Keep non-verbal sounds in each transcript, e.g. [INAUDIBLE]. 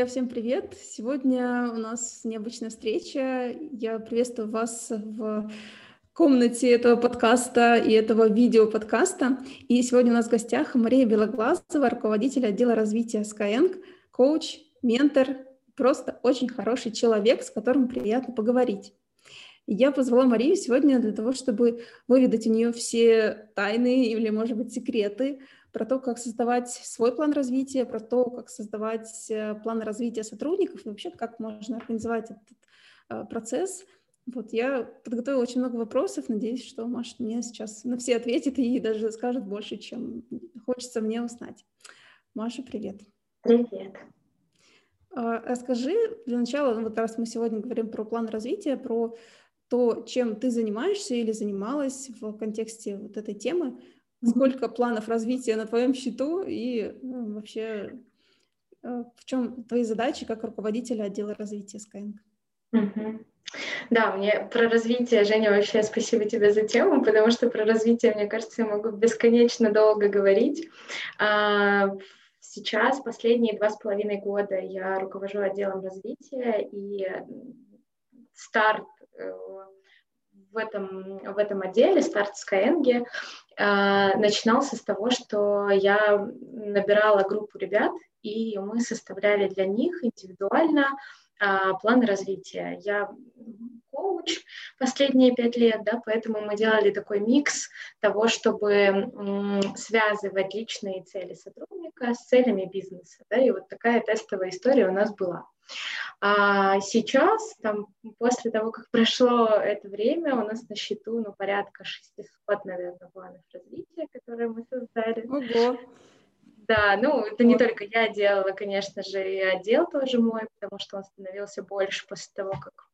Друзья, всем привет! Сегодня у нас необычная встреча. Я приветствую вас в комнате этого подкаста и этого видео-подкаста. И сегодня у нас в гостях Мария Белоглазова, руководитель отдела развития Skyeng, коуч, ментор, просто очень хороший человек, с которым приятно поговорить. я позвала Марию сегодня для того, чтобы выведать у нее все тайны или, может быть, секреты про то, как создавать свой план развития, про то, как создавать э, план развития сотрудников и вообще как можно организовать этот э, процесс. Вот я подготовила очень много вопросов, надеюсь, что Маша мне сейчас на все ответит и даже скажет больше, чем хочется мне узнать. Маша, привет. Привет. А, расскажи для начала, ну вот раз мы сегодня говорим про план развития, про то, чем ты занимаешься или занималась в контексте вот этой темы, сколько планов развития на твоем счету и ну, вообще э, в чем твои задачи как руководителя отдела развития Skyeng? Да, мне про развитие, Женя, вообще спасибо тебе за тему, потому что про развитие, мне кажется, я могу бесконечно долго говорить. А, сейчас, последние два с половиной года, я руковожу отделом развития, и старт э, в этом, в этом отделе, старт Skyeng, начинался с того, что я набирала группу ребят, и мы составляли для них индивидуально э, план развития. Я коуч последние пять лет, да, поэтому мы делали такой микс того, чтобы связывать личные цели сотрудника с целями бизнеса, да, и вот такая тестовая история у нас была. А сейчас, там, после того, как [LAUGHS] прошло это время, у нас на счету, ну, порядка 600, наверное, планов развития, которые мы создали. Ого! Да, ну, это не только я делала, конечно же, и отдел тоже мой, потому что он становился больше после того, как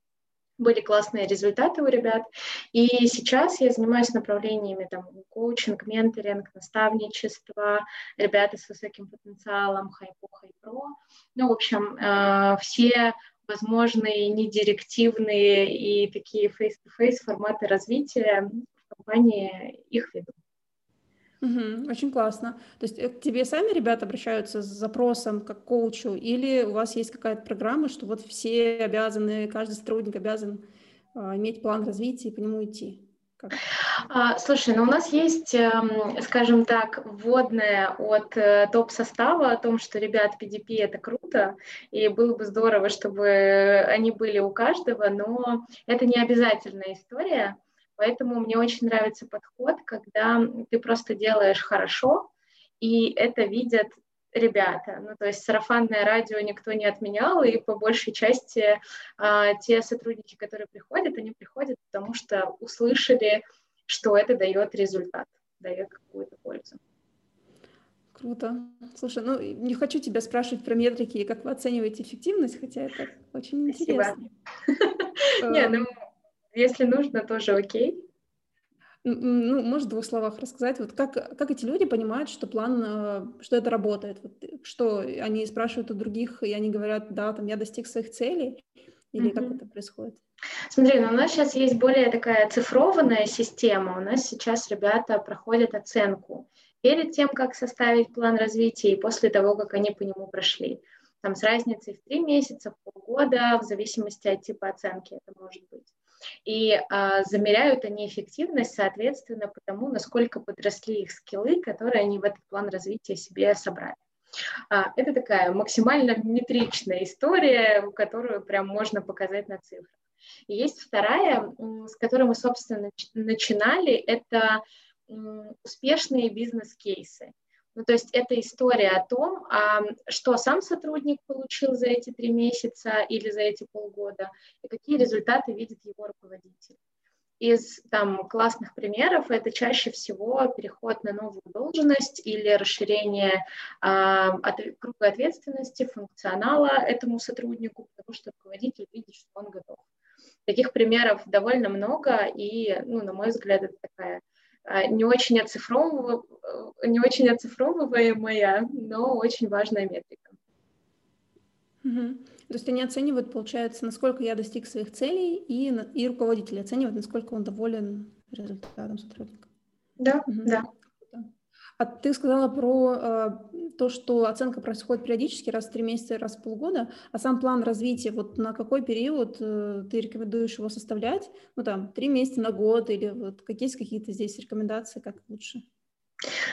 были классные результаты у ребят. И сейчас я занимаюсь направлениями там, коучинг, менторинг, наставничество, ребята с высоким потенциалом, хайпо, хайпро. Ну, в общем, э, все возможные недирективные и такие face-to-face форматы развития в компании их веду. Угу, очень классно. То есть э, к тебе сами ребята обращаются с запросом как коучу, или у вас есть какая-то программа, что вот все обязаны, каждый сотрудник обязан а, иметь план развития и по нему идти? Как? А, слушай, ну у нас есть, эм, скажем так, вводная от э, топ-состава о том, что, ребят, PDP это круто, и было бы здорово, чтобы они были у каждого, но это не обязательная история. Поэтому мне очень нравится подход, когда ты просто делаешь хорошо, и это видят ребята. Ну, то есть сарафанное радио никто не отменял, и по большей части а, те сотрудники, которые приходят, они приходят, потому что услышали, что это дает результат, дает какую-то пользу. Круто. Слушай, ну не хочу тебя спрашивать про метрики и как вы оцениваете эффективность, хотя это очень интересно. [LAUGHS] Не, ну если нужно, тоже окей. Ну, может, в двух словах рассказать, вот как, как эти люди понимают, что план, э, что это работает? Вот, что они спрашивают у других, и они говорят, да, там я достиг своих целей, или mm-hmm. как это происходит? Смотри, ну у нас сейчас есть более такая цифрованная система. У нас сейчас ребята проходят оценку перед тем, как составить план развития, и после того, как они по нему прошли. Там с разницей в три месяца, в полгода, в зависимости от типа оценки это может быть. И а, замеряют они эффективность, соответственно, потому, насколько подросли их скиллы, которые они в этот план развития себе собрали. А, это такая максимально метричная история, которую прям можно показать на цифрах. И есть вторая, с которой мы, собственно, начинали, это успешные бизнес-кейсы. Ну, то есть это история о том, а, что сам сотрудник получил за эти три месяца или за эти полгода, и какие результаты видит его руководитель. Из там, классных примеров это чаще всего переход на новую должность или расширение а, от, круга ответственности, функционала этому сотруднику, потому что руководитель видит, что он готов. Таких примеров довольно много, и, ну, на мой взгляд, это такая не очень, оцифровыв... Э, не очень оцифровываемая, но очень важная метрика. Угу. То есть они оценивают, получается, насколько я достиг своих целей, и, и руководитель оценивает, насколько он доволен результатом сотрудника. Да, угу. да. А ты сказала про э, то, что оценка происходит периодически, раз в три месяца, раз в полгода, а сам план развития, вот на какой период э, ты рекомендуешь его составлять? Ну там, три месяца на год или вот есть какие-то здесь рекомендации, как лучше?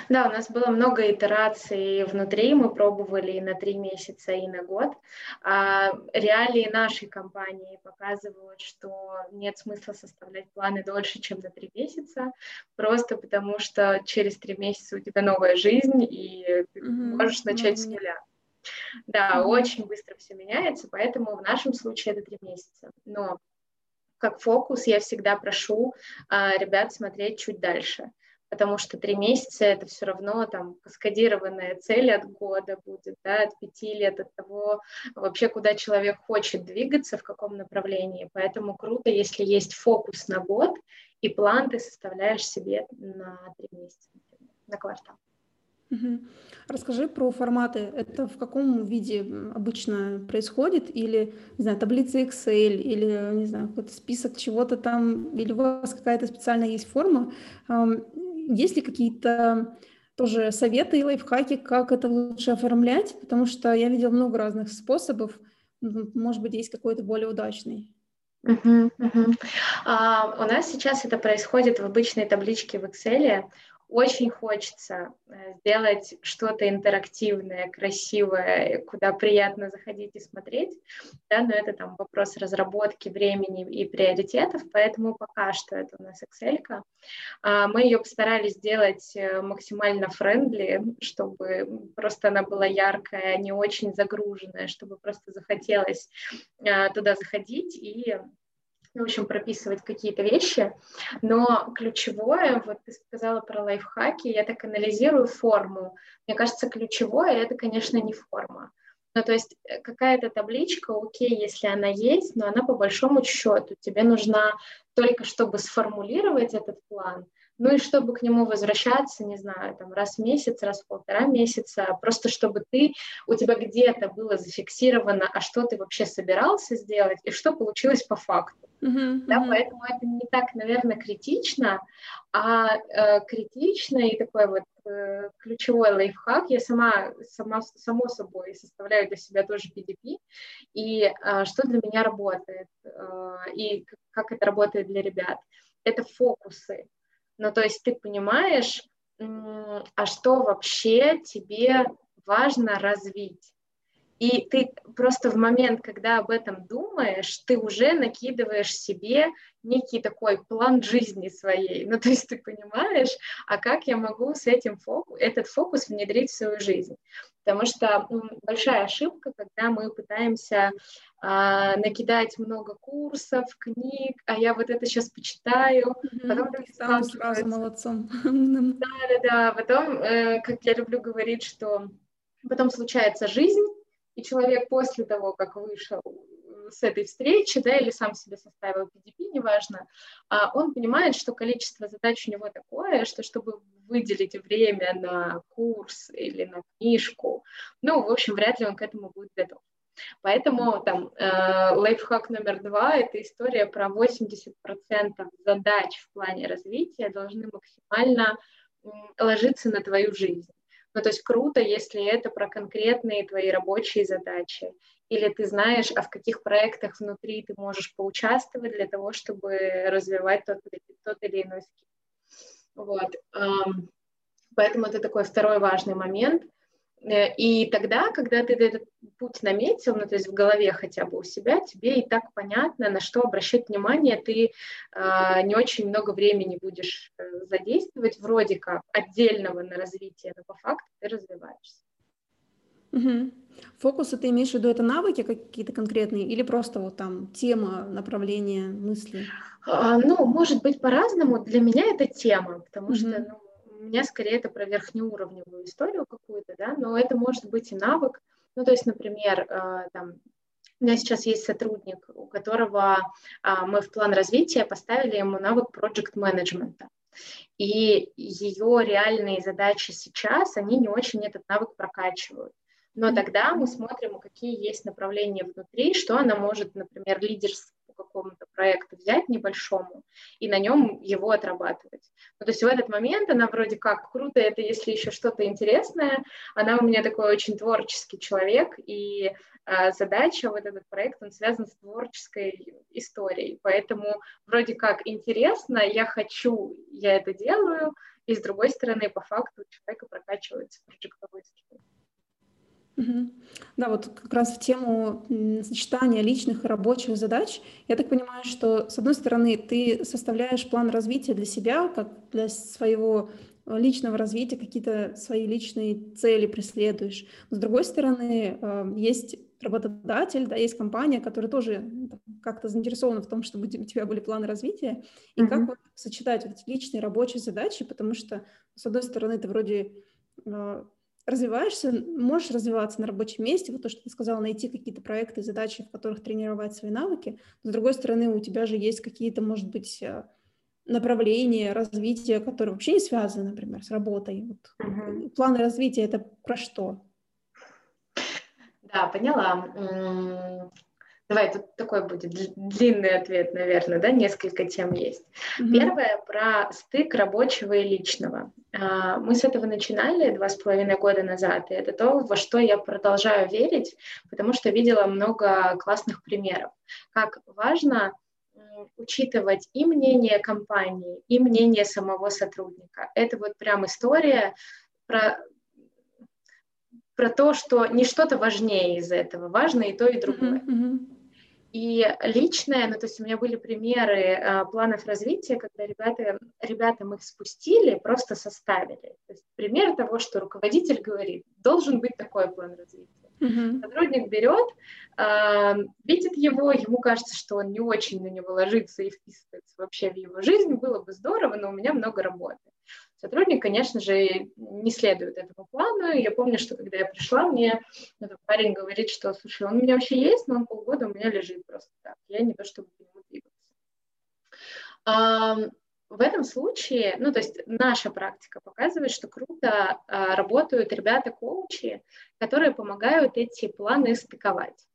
Да, у нас было много итераций внутри, мы пробовали и на три месяца, и на год. А реалии нашей компании показывают, что нет смысла составлять планы дольше, чем на три месяца, просто потому что через три месяца у тебя новая жизнь, и ты mm-hmm. можешь начать mm-hmm. с нуля. Да, mm-hmm. очень быстро все меняется, поэтому в нашем случае это три месяца. Но как фокус я всегда прошу а, ребят смотреть чуть дальше потому что три месяца это все равно там каскадированная цель от года будет, да, от пяти лет, от того вообще, куда человек хочет двигаться, в каком направлении. Поэтому круто, если есть фокус на год, и план ты составляешь себе на три месяца, на квартал. Расскажи про форматы. Это в каком виде обычно происходит? Или, не знаю, таблица Excel, или, не знаю, какой-то список чего-то там, или у вас какая-то специальная есть форма? Есть ли какие-то тоже советы и лайфхаки, как это лучше оформлять? Потому что я видела много разных способов. Может быть, есть какой-то более удачный. Uh-huh, uh-huh. Uh, у нас сейчас это происходит в обычной табличке в Excel очень хочется э, сделать что-то интерактивное, красивое, куда приятно заходить и смотреть, да, но это там вопрос разработки времени и приоритетов, поэтому пока что это у нас Excel. -ка. Мы ее постарались сделать э, максимально френдли, чтобы просто она была яркая, не очень загруженная, чтобы просто захотелось э, туда заходить и в общем, прописывать какие-то вещи, но ключевое, вот ты сказала про лайфхаки, я так анализирую форму. Мне кажется, ключевое — это, конечно, не форма. Ну, то есть э, какая-то табличка, окей, если она есть, но она по большому счету тебе нужна только чтобы сформулировать этот план, ну и чтобы к нему возвращаться, не знаю, там раз в месяц, раз в полтора месяца, просто чтобы ты, у тебя где-то было зафиксировано, а что ты вообще собирался сделать и что получилось по факту. Uh-huh, да, поэтому это не так, наверное, критично, а э, критично и такой вот э, ключевой лайфхак. Я сама, сама, само собой составляю для себя тоже PDP, и э, что для меня работает, э, и как это работает для ребят. Это фокусы. Ну, то есть ты понимаешь, а что вообще тебе важно развить. И ты просто в момент, когда об этом думаешь, ты уже накидываешь себе некий такой план жизни своей. Ну, то есть ты понимаешь, а как я могу с этим фокус, этот фокус внедрить в свою жизнь. Потому что ну, большая ошибка, когда мы пытаемся а, накидать много курсов, книг, а я вот это сейчас почитаю, mm-hmm. потом там сразу молодцом. Да, да, да. Потом, э, как я люблю говорить, что потом случается жизнь, человек после того, как вышел с этой встречи, да, или сам себе составил PDP, неважно, а он понимает, что количество задач у него такое, что чтобы выделить время на курс или на книжку, ну, в общем, вряд ли он к этому будет готов. Поэтому там э, лайфхак номер два – это история про 80% задач в плане развития должны максимально э, ложиться на твою жизнь. Ну, то есть круто, если это про конкретные твои рабочие задачи, или ты знаешь, а в каких проектах внутри ты можешь поучаствовать для того, чтобы развивать тот, тот или иной скилл. Вот. Поэтому это такой второй важный момент. Э, и тогда, когда ты этот путь наметил, ну, то есть в голове хотя бы у себя, тебе и так понятно, на что обращать внимание, ты э, не очень много времени будешь э, задействовать, вроде как отдельного на развитие, но по факту ты развиваешься. Угу. Фокусы ты имеешь в виду, это навыки какие-то конкретные или просто вот там тема, направление, мысли? А, ну, может быть по-разному. Для меня это тема, потому угу. что ну, меня скорее это про верхнеуровневую историю какую-то, да, но это может быть и навык. Ну, то есть, например, э, там, у меня сейчас есть сотрудник, у которого а, мы в план развития поставили ему навык проект менеджмента. И ее реальные задачи сейчас, они не очень этот навык прокачивают. Но тогда мы смотрим, какие есть направления внутри, что она может, например, какому-то проекту взять небольшому и на нем его отрабатывать. Ну, то есть в этот момент она вроде как круто, это если еще что-то интересное, она у меня такой очень творческий человек, и э, задача, вот этот проект, он связан с творческой историей, поэтому вроде как интересно, я хочу, я это делаю, и с другой стороны, по факту у человека прокачивается проектовой скилл. Угу. Да, вот как раз в тему сочетания личных и рабочих задач, я так понимаю, что, с одной стороны, ты составляешь план развития для себя, как для своего личного развития, какие-то свои личные цели преследуешь. с другой стороны, э, есть работодатель, да, есть компания, которая тоже как-то заинтересована в том, чтобы у тебя были планы развития, и mm-hmm. как вот сочетать вот эти личные рабочие задачи, потому что, с одной стороны, ты вроде э, развиваешься, можешь развиваться на рабочем месте, вот то, что ты сказала, найти какие-то проекты, задачи, в которых тренировать свои навыки. С другой стороны, у тебя же есть какие-то, может быть, э, направления развития, которые вообще не связаны, например, с работой. Вот. Uh-huh. Планы развития это про что? Да, поняла. Давай, тут такой будет длинный ответ, наверное, да, несколько тем есть. Mm-hmm. Первое про стык рабочего и личного. А, мы с этого начинали два с половиной года назад, и это то, во что я продолжаю верить, потому что видела много классных примеров, как важно учитывать и мнение компании, и мнение самого сотрудника. Это вот прям история про про то, что не что-то важнее из этого, важно и то, и другое. Mm-hmm. И личное, ну то есть у меня были примеры э, планов развития, когда ребята, ребятам их спустили, просто составили. То есть пример того, что руководитель говорит, должен быть такой план развития. Mm-hmm. Сотрудник берет, э, видит его, ему кажется, что он не очень на него ложится и вписывается вообще в его жизнь, было бы здорово, но у меня много работы. Сотрудник, конечно же, не следует этому плану. Я помню, что когда я пришла, мне этот парень говорит, что, слушай, он у меня вообще есть, но он полгода у меня лежит просто так. Я не то, чтобы к нему двигаться. В этом случае, ну, то есть наша практика показывает, что круто а, работают ребята-коучи, которые помогают эти планы стыковать.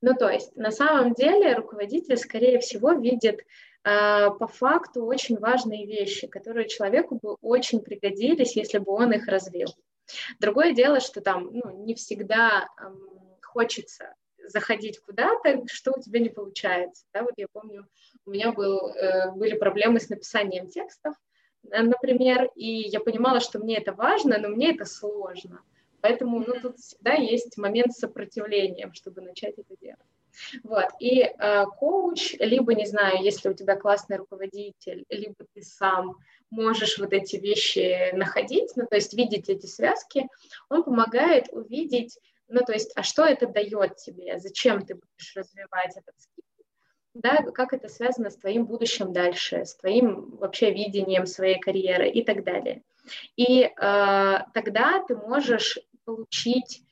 Ну, то есть на самом деле руководитель, скорее всего, видит по факту очень важные вещи, которые человеку бы очень пригодились, если бы он их развил. Другое дело, что там ну, не всегда хочется заходить куда-то, что у тебя не получается. Да? Вот я помню, у меня был, э, были проблемы с написанием текстов, э, например, и я понимала, что мне это важно, но мне это сложно. Поэтому ну, тут всегда есть момент сопротивления, чтобы начать это делать. Вот. И э, коуч, либо, не знаю, если у тебя классный руководитель, либо ты сам можешь вот эти вещи находить, ну, то есть видеть эти связки, он помогает увидеть, ну, то есть, а что это дает тебе, зачем ты будешь развивать этот скилл, да, как это связано с твоим будущим дальше, с твоим вообще видением своей карьеры и так далее. И э, тогда ты можешь получить,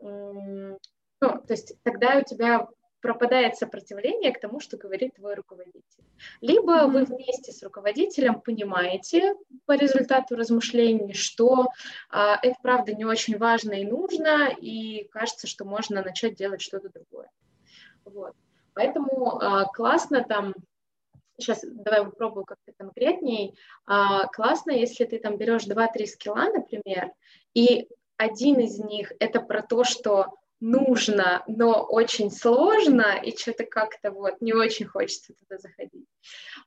э, ну, то есть тогда у тебя пропадает сопротивление к тому, что говорит твой руководитель. Либо mm-hmm. вы вместе с руководителем понимаете по результату размышлений, что а, это правда не очень важно и нужно, и кажется, что можно начать делать что-то другое. Вот. Поэтому а, классно там, сейчас давай попробую как-то конкретней, а, классно, если ты там берешь 2-3 скилла, например, и один из них это про то, что нужно, но очень сложно, и что-то как-то вот не очень хочется туда заходить.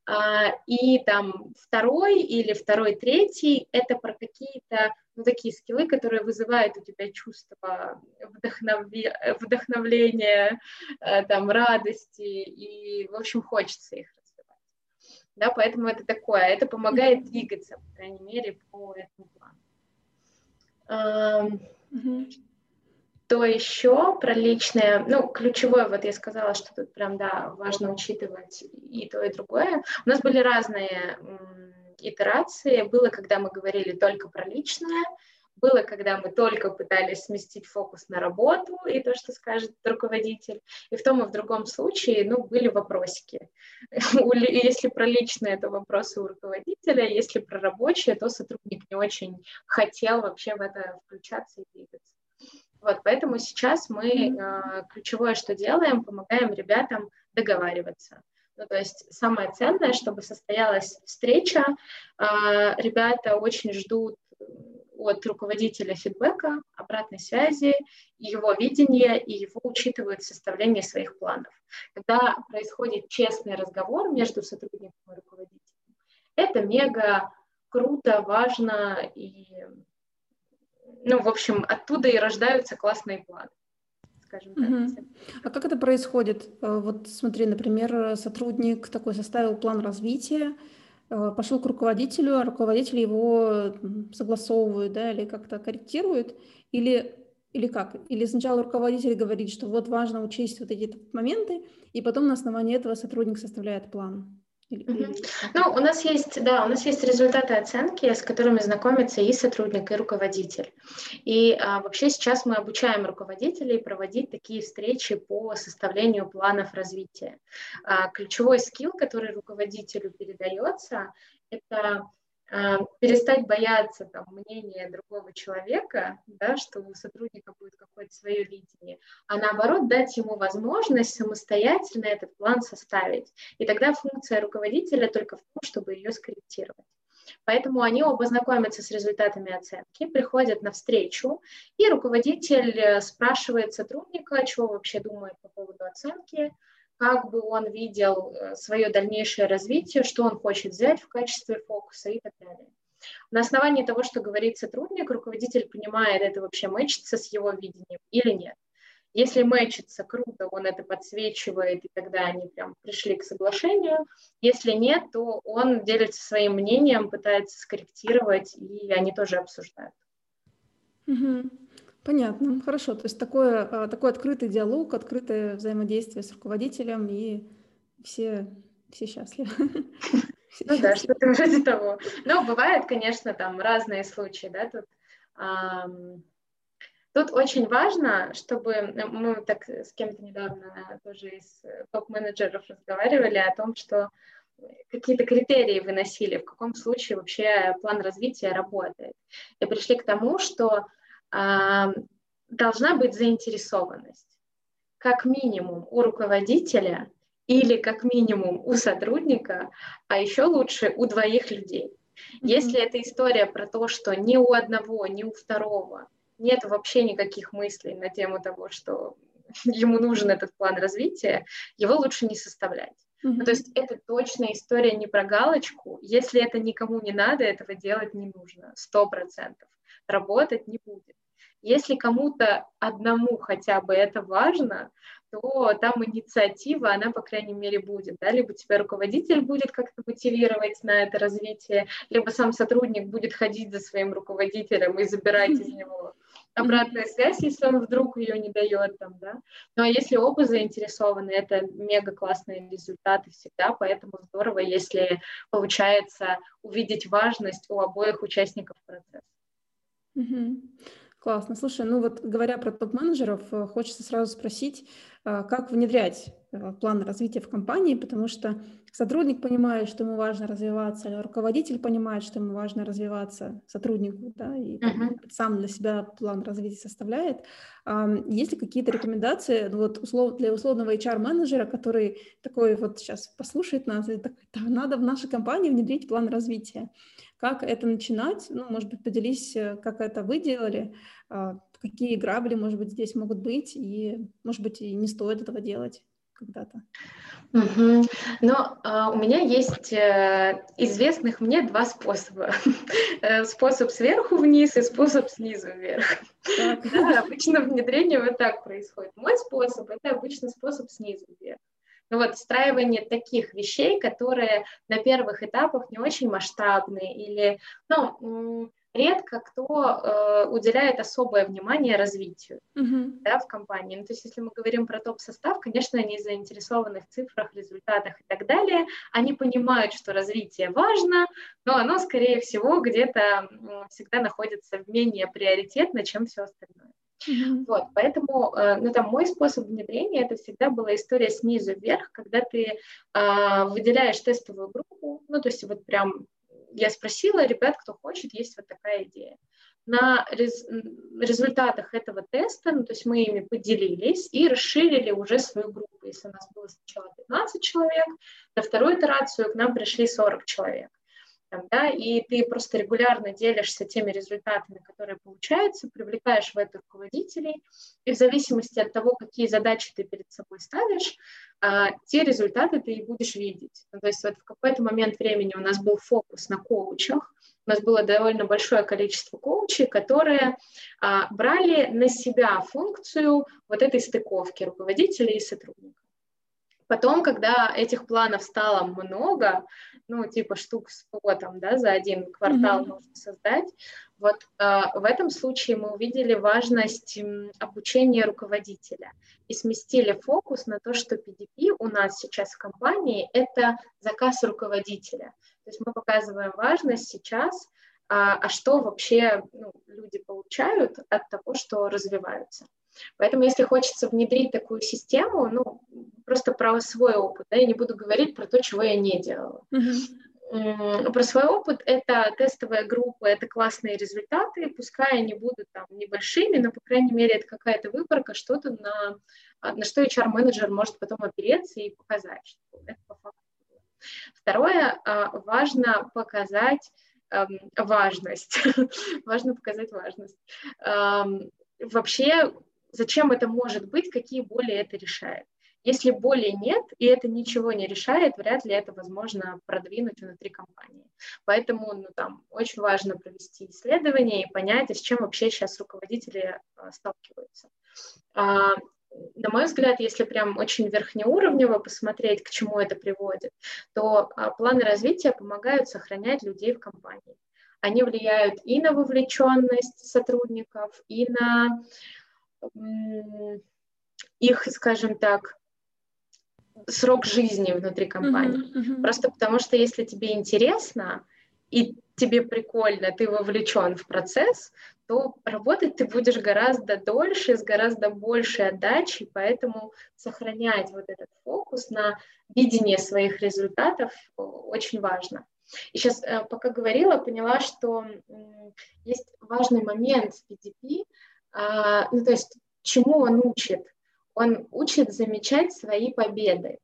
А, и там второй или второй, третий — это про какие-то ну, такие скиллы, которые вызывают у тебя чувство вдохнове... вдохновления, э, там, радости, и, в общем, хочется их развивать. Да, поэтому это такое, это помогает двигаться, по крайней мере, по этому плану. Mm-hmm то еще про личное, ну, ключевое, вот я сказала, что тут прям, да, важно учитывать и то, и другое. У нас были разные итерации. Было, когда мы говорили только про личное, было, когда мы только пытались сместить фокус на работу и то, что скажет руководитель. И в том и в другом случае, ну, были вопросики. [LAUGHS] Если про личное, то вопросы у руководителя, если про рабочее, то сотрудник не очень хотел вообще в это включаться и двигаться. Вот, поэтому сейчас мы э, ключевое, что делаем, помогаем ребятам договариваться. Ну, то есть самое ценное, чтобы состоялась встреча, а, ребята очень ждут от руководителя фидбэка, обратной связи, его видения и его учитывают в составлении своих планов. Когда происходит честный разговор между сотрудником и руководителем, это мега круто, важно и, ну, в общем, оттуда и рождаются классные планы скажем так. Угу. А как это происходит? Э, вот смотри, например, сотрудник такой составил план развития, э, пошел к руководителю, а руководитель его согласовывает, да, или как-то корректирует, или, или как? Или сначала руководитель говорит, что вот важно учесть вот эти моменты, и потом на основании этого сотрудник составляет план. Ну, у нас есть, да, у нас есть результаты оценки, с которыми знакомится и сотрудник, и руководитель. И а, вообще сейчас мы обучаем руководителей проводить такие встречи по составлению планов развития. А, ключевой скилл, который руководителю передается, это перестать бояться там, мнения другого человека, да, что у сотрудника будет какое-то свое видение, а наоборот дать ему возможность самостоятельно этот план составить. И тогда функция руководителя только в том, чтобы ее скорректировать. Поэтому они оба знакомятся с результатами оценки, приходят на встречу, и руководитель э, спрашивает сотрудника, что вообще думает по поводу оценки, как бы он видел э, свое дальнейшее развитие, что он хочет взять в качестве фокуса и так далее. На основании того, что говорит сотрудник, руководитель понимает, это вообще мэчится с его видением или нет. Если мэчится, круто, он это подсвечивает, и тогда они прям пришли к соглашению. Если нет, то он делится своим мнением, пытается скорректировать, и они тоже обсуждают. Угу. Понятно, хорошо. То есть такое, а, такой открытый диалог, открытое взаимодействие с руководителем, и все, все счастливы. [LAUGHS] Ну да, что-то вроде того. Но бывают, конечно, там разные случаи, да, тут Тут очень важно, чтобы э, мы так с кем-то недавно тоже из топ-менеджеров разговаривали о том, что какие-то критерии выносили, в каком случае вообще план развития работает. И пришли к тому, что должна быть заинтересованность. Как минимум у руководителя или как минимум у сотрудника, а еще лучше у двоих людей. Если mm-hmm. это история про то, что ни у одного, ни у второго нет вообще никаких мыслей на тему того, что [LAUGHS] ему нужен этот план развития, его лучше не составлять. Mm-hmm. Ну, то есть это точно история не про галочку. Если это никому не надо, этого делать не нужно. Сто процентов. Работать не будет. Если кому-то одному хотя бы это важно, то там инициатива, она, по крайней мере, будет. Да? Либо тебя руководитель будет как-то мотивировать на это развитие, либо сам сотрудник будет ходить за своим руководителем и забирать из него [LAUGHS] обратная связь, если он вдруг ее не дает там, да. Ну а если оба заинтересованы, это мега классные результаты всегда, поэтому здорово, если получается увидеть важность у обоих участников процесса. Mm-hmm. Классно. Слушай, ну вот говоря про топ-менеджеров, э, хочется сразу спросить, э, как внедрять э, план развития в компании, потому что сотрудник понимает, что ему важно развиваться, или руководитель понимает, что ему важно развиваться сотруднику, да, и uh-huh. сам для себя план развития составляет. Есть ли какие-то рекомендации ну, вот, услов, для условного HR-менеджера, который такой вот сейчас послушает нас и такой, да, надо в нашей компании внедрить план развития. Как это начинать? Ну, может быть, поделись, э, как это вы делали, а, какие грабли, может быть, здесь могут быть, и, может быть, и не стоит этого делать когда-то. Угу. Но у меня есть э, известных мне два способа. [LAUGHS] Э, способ сверху вниз и способ снизу вверх. Да, обычно внедрение вот так происходит. Мой способ – это обычно способ снизу вверх. Ну вот встраивание таких вещей, которые на первых этапах не очень масштабные или, ну, редко кто э, уделяет особое внимание развитию uh-huh. да, в компании. Ну, то есть, если мы говорим про топ-состав, конечно, они заинтересованы в цифрах, результатах и так далее. Они понимают, что развитие важно, но оно, скорее всего, где-то всегда находится в менее приоритетно, чем все остальное. Вот, поэтому, э, ну, там, мой способ внедрения, это всегда была история снизу вверх, когда ты э, выделяешь тестовую группу, ну, то есть вот прям я спросила ребят, кто хочет, есть вот такая идея. на рез, результатах этого теста, ну, то есть мы ими поделились и расширили уже свою группу. Если у нас было сначала 15 человек, на вторую итерацию к нам пришли 40 человек. Там, да, и ты просто регулярно делишься теми результатами, которые получаются, привлекаешь в это руководителей, и в зависимости от того, какие задачи ты перед собой ставишь, а, те результаты ты и будешь видеть. Ну, то есть вот в какой-то момент времени у нас был фокус на коучах, у нас было довольно большое количество коучей, которые а, брали на себя функцию вот этой стыковки руководителей и сотрудников. Потом, когда этих планов стало много, ну, типа штук 100 там, да, за один квартал mm-hmm. нужно создать, вот э, в этом случае мы увидели важность обучения руководителя и сместили фокус на то, что PDP у нас сейчас в компании — это заказ руководителя. То есть мы показываем важность сейчас, а, а что вообще ну, люди получают от того, что развиваются. Поэтому, если хочется внедрить такую систему, ну, просто про свой опыт, да, я не буду говорить про то, чего я не делала. Mm-hmm. Про свой опыт это тестовая группа, это классные результаты, пускай они будут там небольшими, но, по крайней мере, это какая-то выборка, что-то на, на что HR-менеджер может потом опереться и показать, что это по факту. Второе, а, важно показать эм, важность, [LAUGHS] важно показать важность. Вообще зачем это может быть, какие боли это решает. Если боли нет, и это ничего не решает, вряд ли это возможно продвинуть внутри компании. Поэтому ну, там, очень важно провести исследование и понять, а с чем вообще сейчас руководители а, сталкиваются. А, на мой взгляд, если прям очень верхнеуровнево посмотреть, к чему это приводит, то а, планы развития помогают сохранять людей в компании. Они влияют и на вовлеченность сотрудников, и на их, скажем так, срок жизни внутри компании. Uh-huh, uh-huh. Просто потому что если тебе интересно и тебе прикольно, ты вовлечен в процесс, то работать ты будешь гораздо дольше, с гораздо большей отдачей, поэтому сохранять вот этот фокус на видение своих результатов очень важно. И сейчас, э, пока говорила, поняла, что есть важный момент в PDP, ну, то есть чему он учит? Он учит замечать свои победы.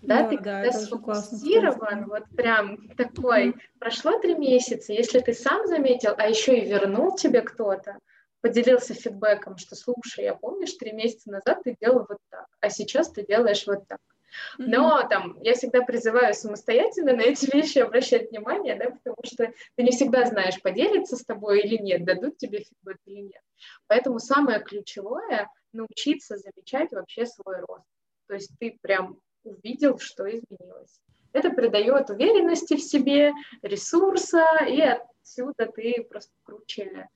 Да, да ты да, когда сфокусирован, вот прям такой, mm-hmm. прошло три месяца, если ты сам заметил, а еще и вернул тебе кто-то, поделился фидбэком, что слушай, я помнишь, три месяца назад ты делал вот так, а сейчас ты делаешь вот так. Но там я всегда призываю самостоятельно на эти [LAUGHS] вещи обращать внимание, да, потому что ты не всегда знаешь, поделиться с тобой или нет, дадут тебе фидбэк или нет. Поэтому самое ключевое — научиться замечать вообще свой рост. То есть ты прям увидел, что изменилось. Это придает уверенности в себе, ресурса, и отсюда ты просто круче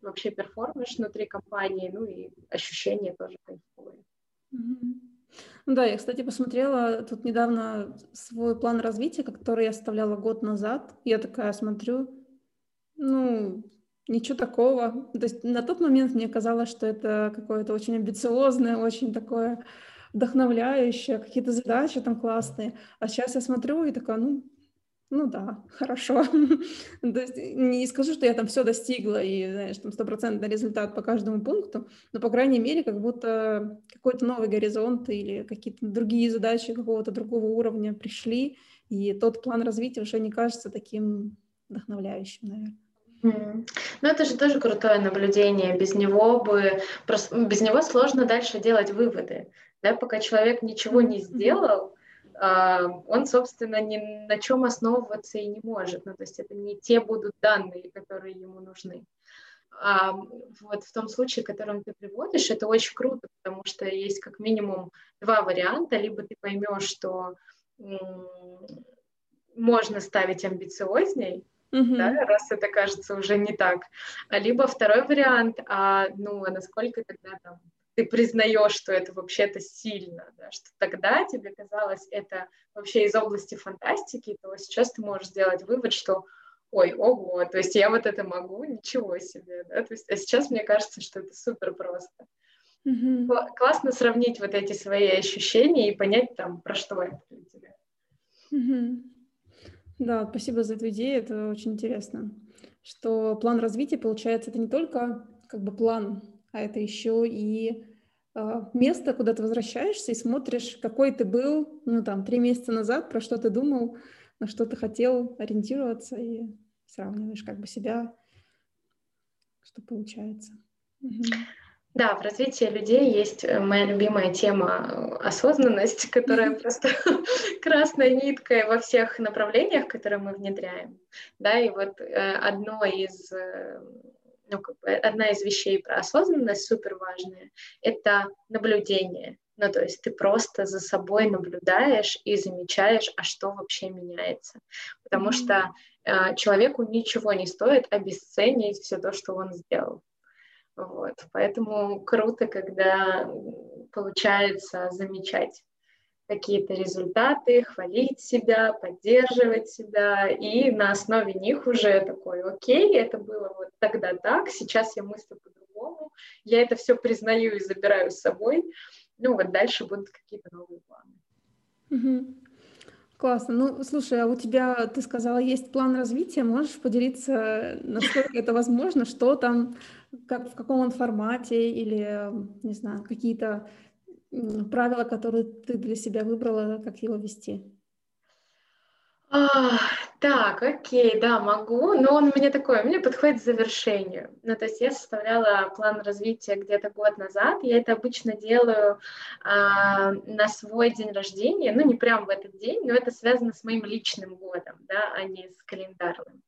вообще перформишь внутри компании, ну и ощущения тоже кайфовые. Mm-hmm. Ну да, я, кстати, посмотрела тут недавно свой план развития, который я оставляла год назад. Я такая смотрю, ну, ничего такого. То есть на тот момент мне казалось, что это какое-то очень амбициозное, очень такое вдохновляющее, какие-то задачи там классные. А сейчас я смотрю и такая, ну, ну да, хорошо. [LAUGHS] То есть не скажу, что я там все достигла и, знаешь, там стопроцентный результат по каждому пункту, но, по крайней мере, как будто какой-то новый горизонт или какие-то другие задачи какого-то другого уровня пришли, и тот план развития уже не кажется таким вдохновляющим, наверное. Mm. Ну, это же тоже крутое наблюдение. Без него бы без него сложно дальше делать выводы. Да, пока человек ничего не сделал, он, собственно, ни на чем основываться и не может. Ну, то есть это не те будут данные, которые ему нужны. А вот в том случае, которым ты приводишь, это очень круто, потому что есть как минимум два варианта. Либо ты поймешь, что можно ставить амбициозней, mm-hmm. да, раз это кажется уже не так. А либо второй вариант, а, ну, а насколько тогда там ты признаешь, что это вообще-то сильно, да, что тогда тебе казалось это вообще из области фантастики, то сейчас ты можешь сделать вывод, что ой, ого, то есть я вот это могу, ничего себе, да, то есть, а сейчас мне кажется, что это супер просто. Mm-hmm. Классно сравнить вот эти свои ощущения и понять там, про что это для тебя. Mm-hmm. Да, спасибо за эту идею, это очень интересно. что план развития, получается, это не только как бы план, а это еще и место, куда ты возвращаешься и смотришь, какой ты был, ну, там, три месяца назад, про что ты думал, на что ты хотел ориентироваться, и сравниваешь как бы себя, что получается. Да, в развитии людей есть э, моя любимая тема э, осознанность, которая просто [LAUGHS] красной ниткой во всех направлениях, которые мы внедряем. Да, и вот э, одно из, ну, как бы, одна из вещей про осознанность супер важная — это наблюдение. Ну, то есть ты просто за собой наблюдаешь и замечаешь, а что вообще меняется. Потому mm-hmm. что э, человеку ничего не стоит обесценить все то, что он сделал. Вот. Поэтому круто, когда получается замечать какие-то результаты, хвалить себя, поддерживать себя, и на основе них уже такой, окей, это было вот тогда так, сейчас я мыслю по-другому, я это все признаю и забираю с собой, ну вот дальше будут какие-то новые планы. Угу. Классно. Ну, слушай, а у тебя, ты сказала, есть план развития. Можешь поделиться, насколько это возможно, что там, как, в каком он формате или, не знаю, какие-то правила, которые ты для себя выбрала, как его вести? А, так, окей, да, могу, но он у меня такой, у подходит к завершению. Ну, то есть я составляла план развития где-то год назад, я это обычно делаю а, на свой день рождения, ну, не прям в этот день, но это связано с моим личным годом, да, а не с календарным.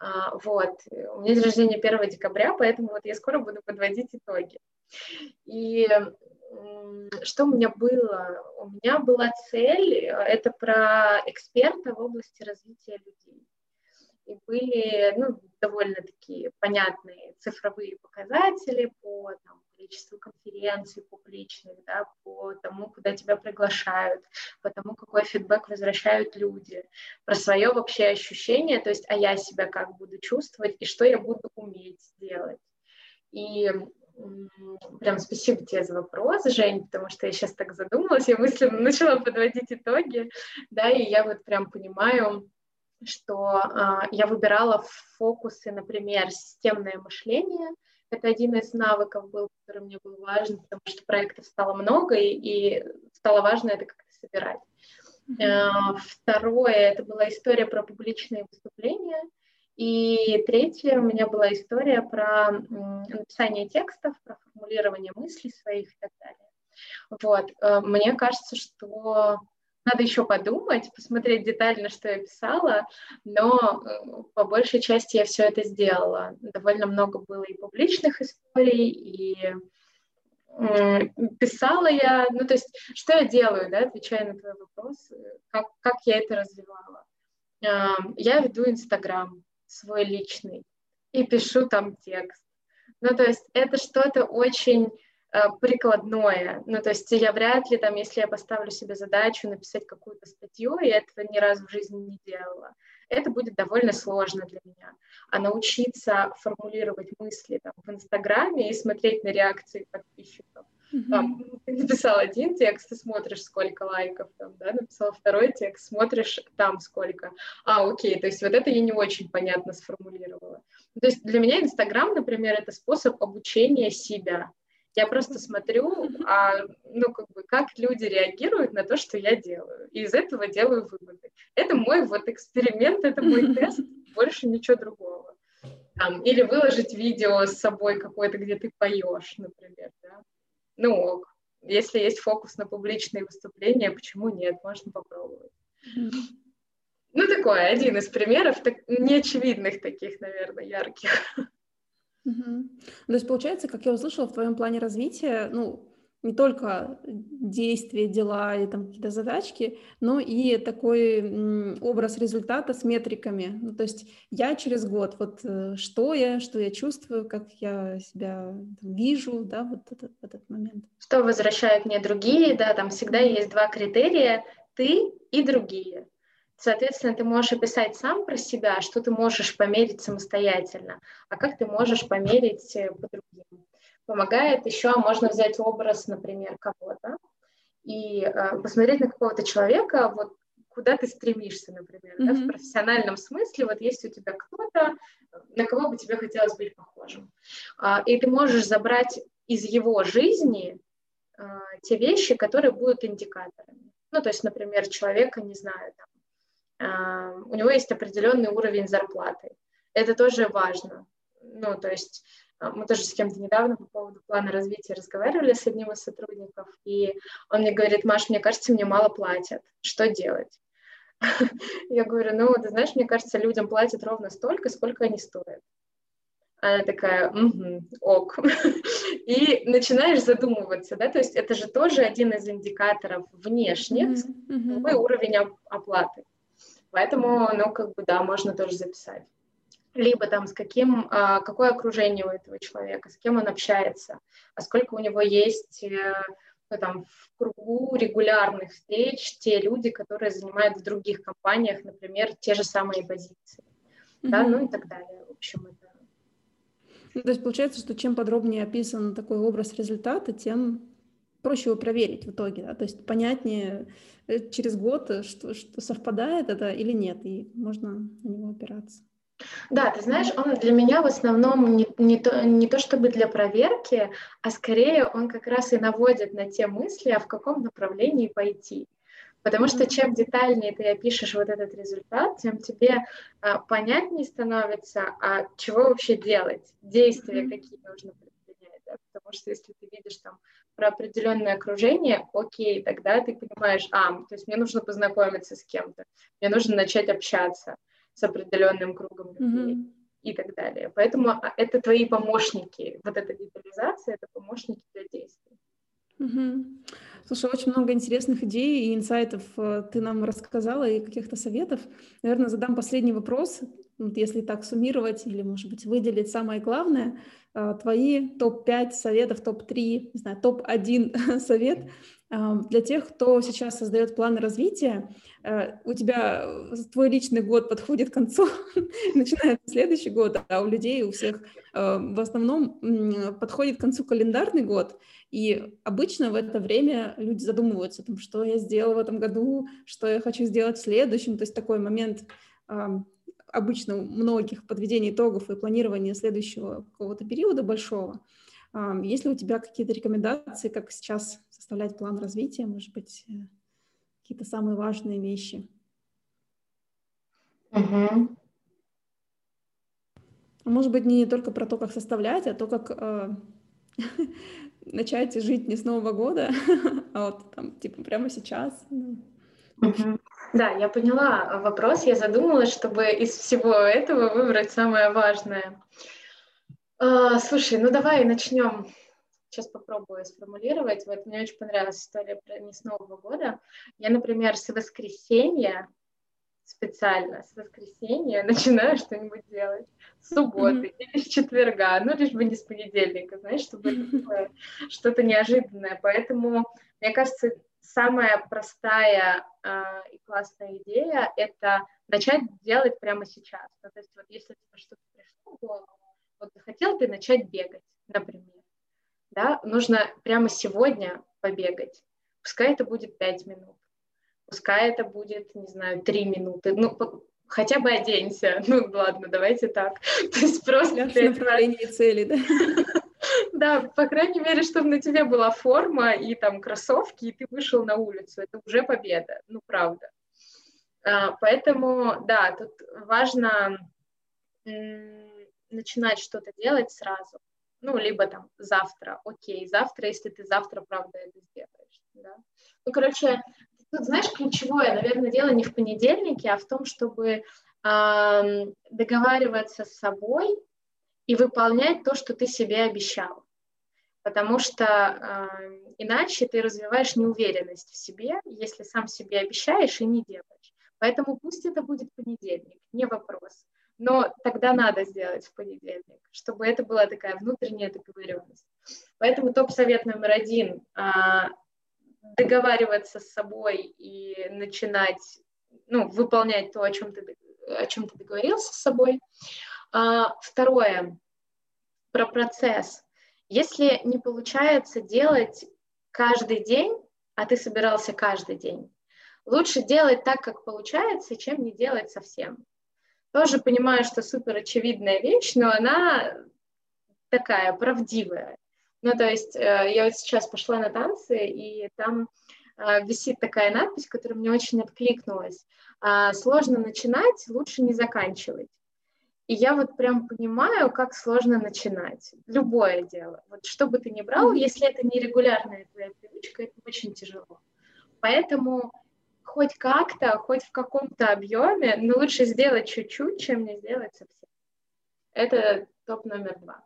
А, вот, у меня день рождения 1 декабря, поэтому вот я скоро буду подводить итоги. И что у меня было? У меня была цель, это про эксперта в области развития людей. И были ну, довольно такие понятные цифровые показатели по там, количеству конференций публичных, да, по тому, куда тебя приглашают, по тому, какой фидбэк возвращают люди, про свое вообще ощущение, то есть, а я себя как буду чувствовать и что я буду уметь делать. И Прям спасибо тебе за вопрос, Жень, потому что я сейчас так задумалась, я мысленно [LAUGHS] начала подводить итоги, да, и я вот прям понимаю, что а, я выбирала фокусы, например, системное мышление. Это один из навыков был, который мне был важен, потому что проектов стало много, и, и стало важно это как-то собирать. Mm-hmm. Второе, это была история про публичные выступления. И третья у меня была история про написание текстов, про формулирование мыслей своих и так далее. Вот. Э, мне кажется, что надо еще подумать, посмотреть детально, что я писала, но э, по большей части я все это сделала. Довольно много было и публичных историй, и писала я, ну то есть что я делаю, да, отвечая на твой вопрос, как, как я это развивала. Я веду Инстаграм, свой личный и пишу там текст. Ну, то есть это что-то очень э, прикладное. Ну, то есть я вряд ли там, если я поставлю себе задачу написать какую-то статью, и этого ни разу в жизни не делала, это будет довольно сложно для меня. А научиться формулировать мысли там, в Инстаграме и смотреть на реакции подписчиков, там, ты написал один текст, ты смотришь, сколько лайков, там, да, написал второй текст, смотришь, там сколько. А, окей, то есть вот это я не очень понятно сформулировала. То есть для меня Инстаграм, например, это способ обучения себя. Я просто смотрю, а, ну, как бы, как люди реагируют на то, что я делаю. И из этого делаю выводы. Это мой вот эксперимент, это мой [LAUGHS] тест, больше ничего другого. Там, или выложить видео с собой какое-то, где ты поешь, например, ну, если есть фокус на публичные выступления, почему нет, можно попробовать. Mm-hmm. Ну, такое, один из примеров, так, неочевидных таких, наверное, ярких. Mm-hmm. То есть, получается, как я услышала, в твоем плане развития, ну, не только действия, дела и там какие-то задачки, но и такой образ результата с метриками. Ну, то есть я через год, вот э, что я, что я чувствую, как я себя там, вижу, да, вот этот, этот момент. Что возвращают мне другие, да, там всегда есть два критерия, ты и другие. Соответственно, ты можешь описать сам про себя, что ты можешь померить самостоятельно, а как ты можешь померить э, по другим помогает еще, можно взять образ, например, кого-то и э, посмотреть на какого-то человека, вот куда ты стремишься, например, mm-hmm. да, в профессиональном смысле, вот есть у тебя кто-то, на кого бы тебе хотелось быть похожим. А, и ты можешь забрать из его жизни а, те вещи, которые будут индикаторами. Ну, то есть, например, человека, не знаю, там, а, у него есть определенный уровень зарплаты. Это тоже важно. Ну, то есть мы тоже с кем-то недавно по поводу плана развития разговаривали с одним из сотрудников, и он мне говорит, Маш, мне кажется, мне мало платят. Что делать? [LAUGHS] Я говорю, ну, ты знаешь, мне кажется, людям платят ровно столько, сколько они стоят. Она такая, угу, ок. [LAUGHS] И начинаешь задумываться, да, то есть это же тоже один из индикаторов внешних, mm-hmm. твой уровень оплаты. Поэтому, ну, как бы, да, можно тоже записать либо там с каким, а, какое окружение у этого человека, с кем он общается, а сколько у него есть э, ну, там, в кругу регулярных встреч те люди, которые занимают в других компаниях, например, те же самые позиции, mm-hmm. да, ну и так далее. В общем, это... Ну, то есть получается, что чем подробнее описан такой образ результата, тем проще его проверить в итоге, да? то есть понятнее э, через год, э, что, что совпадает это или нет, и можно на него опираться. Да, ты знаешь, он для меня в основном не, не, то, не то чтобы для проверки, а скорее он как раз и наводит на те мысли, а в каком направлении пойти. Потому что чем детальнее ты опишешь вот этот результат, тем тебе а, понятнее становится, а чего вообще делать, действия какие нужно предпринять. Да? Потому что если ты видишь там про определенное окружение, окей, тогда ты понимаешь, а, то есть мне нужно познакомиться с кем-то, мне нужно начать общаться с определенным кругом людей mm-hmm. и так далее. Поэтому а, это твои помощники. Вот эта детализация — это помощники для действий. Угу. Слушай, очень много интересных идей и инсайтов э, ты нам рассказала и каких-то советов. Наверное, задам последний вопрос, вот если так суммировать или, может быть, выделить самое главное, э, твои топ-5 советов, топ-3, не знаю, топ-1 [LAUGHS] совет для тех, кто сейчас создает планы развития, э, у тебя э, твой личный год подходит к концу, [LAUGHS] начинается следующий год, а у людей, у всех э, в основном подходит к концу календарный год, и обычно в это время люди задумываются, там, что я сделал в этом году, что я хочу сделать в следующем, то есть такой момент обычно у многих подведения итогов и планирования следующего какого-то периода большого. Есть ли у тебя какие-то рекомендации, как сейчас составлять план развития, может быть, э, какие-то самые важные вещи. Угу. Может быть, не только про то, как составлять, а то, как э, [LAUGHS] начать жить не с Нового года, [LAUGHS] а вот там, типа, прямо сейчас. Угу. Да, я поняла вопрос. Я задумалась, чтобы из всего этого выбрать самое важное. А, слушай, ну давай начнем сейчас попробую сформулировать. Вот мне очень понравилась история про не с Нового года. Я, например, с воскресенья специально с воскресенья [LAUGHS] начинаю что-нибудь делать. С субботы mm-hmm. или с четверга, ну, лишь бы не с понедельника, знаешь, чтобы было что-то неожиданное. Поэтому, мне кажется, самая простая э, и классная идея — это начать делать прямо сейчас. Ну, то есть вот если что-то пришло в голову, вот захотел ты начать бегать, например, да, нужно прямо сегодня побегать. Пускай это будет 5 минут, пускай это будет, не знаю, 3 минуты, ну, хотя бы оденься. [LAUGHS] Ну, ладно, давайте так. [LAUGHS] То есть просто... В направлении цели, да? [LAUGHS] Да, по крайней мере, чтобы на тебе была форма и там кроссовки, и ты вышел на улицу. Это уже победа, ну, правда. А, поэтому, да, тут важно начинать что-то делать сразу ну, либо там завтра, окей, завтра, если ты завтра, правда, это сделаешь, да. Ну, короче, тут, знаешь, ключевое, наверное, дело не в понедельнике, а в том, чтобы э, договариваться с собой и выполнять то, что ты себе обещал. Потому что э, иначе ты развиваешь неуверенность в себе, если сам себе обещаешь и не делаешь. Поэтому пусть это будет понедельник, не вопрос но тогда надо сделать в понедельник, чтобы это была такая внутренняя договоренность. Поэтому топ-совет номер один а, договариваться с собой и начинать, ну, выполнять то, о чем ты, о чем ты договорился с собой. А, второе, про процесс. Если не получается делать каждый день, а ты собирался каждый день, Лучше делать так, как получается, чем не делать совсем. Тоже понимаю, что супер очевидная вещь, но она такая правдивая. Ну, то есть э, я вот сейчас пошла на танцы, и там э, висит такая надпись, которая мне очень откликнулась. А, сложно начинать, лучше не заканчивать. И я вот прям понимаю, как сложно начинать. Любое дело. Вот что бы ты ни брал, если это не регулярная твоя привычка, это очень тяжело. Поэтому хоть как-то, хоть в каком-то объеме, но лучше сделать чуть-чуть, чем не сделать совсем. Это топ номер два.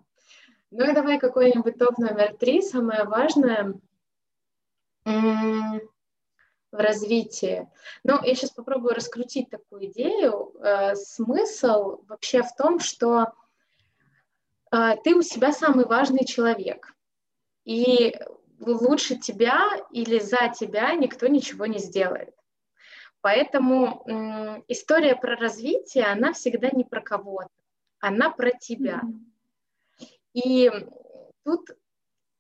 Ну и давай какой-нибудь топ номер три, самое важное в развитии. Ну, я сейчас попробую раскрутить такую идею. Э, смысл вообще в том, что э, ты у себя самый важный человек. И лучше тебя или за тебя никто ничего не сделает. Поэтому история про развитие, она всегда не про кого-то, она про тебя. И тут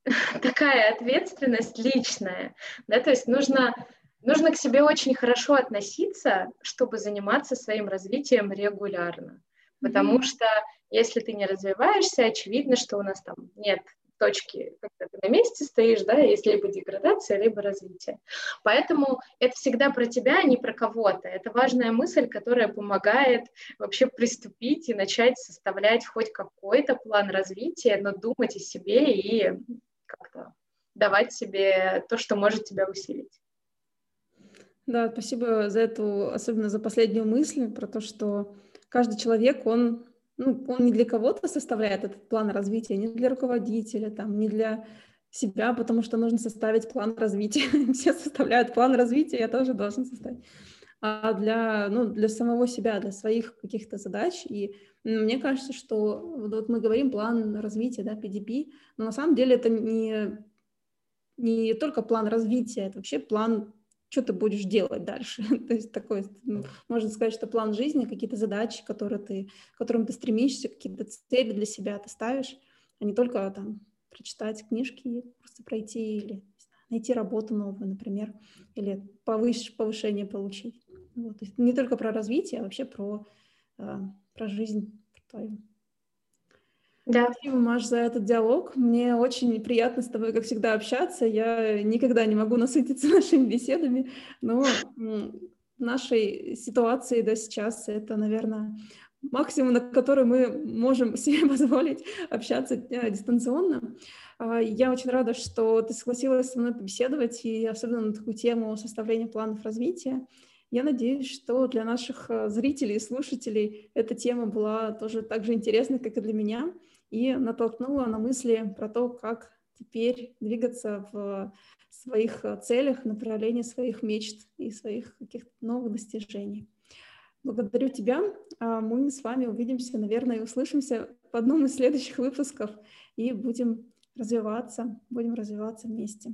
[LAUGHS] такая ответственность личная, да, то есть нужно, нужно к себе очень хорошо относиться, чтобы заниматься своим развитием регулярно. Потому mm-hmm. что если ты не развиваешься, очевидно, что у нас там нет точки, когда ты на месте стоишь, да, есть либо деградация, либо развитие. Поэтому это всегда про тебя, а не про кого-то. Это важная мысль, которая помогает вообще приступить и начать составлять хоть какой-то план развития, но думать о себе и как-то давать себе то, что может тебя усилить. Да, спасибо за эту, особенно за последнюю мысль, про то, что каждый человек, он ну, он не для кого-то составляет этот план развития, не для руководителя, там, не для себя, потому что нужно составить план развития. [LAUGHS] Все составляют план развития, я тоже должен составить. А для, ну, для самого себя, для своих каких-то задач. И мне кажется, что вот мы говорим план развития, да, PDP, но на самом деле это не, не только план развития, это вообще план что ты будешь делать дальше. [LAUGHS] То есть такой, можно сказать, что план жизни, какие-то задачи, которые ты, к которым ты стремишься, какие-то цели для себя ты ставишь, а не только там прочитать книжки, просто пройти или найти работу новую, например, или повыш, повышение получить. Вот. То есть не только про развитие, а вообще про, э, про жизнь про твою. Да. Спасибо, Маш, за этот диалог. Мне очень приятно с тобой, как всегда, общаться. Я никогда не могу насытиться [LAUGHS] нашими беседами, но в нашей ситуации да, сейчас это, наверное, максимум, на который мы можем [LAUGHS] себе позволить общаться э, дистанционно. А, я очень рада, что ты согласилась со мной побеседовать, и особенно на такую тему составления планов развития. Я надеюсь, что для наших э, зрителей и слушателей эта тема была тоже так же интересной, как и для меня и натолкнула на мысли про то, как теперь двигаться в своих э, целях, направлении своих мечт и своих каких-то новых достижений. Благодарю тебя. А мы с вами увидимся, наверное, и услышимся в одном из следующих выпусков и будем развиваться, будем развиваться вместе.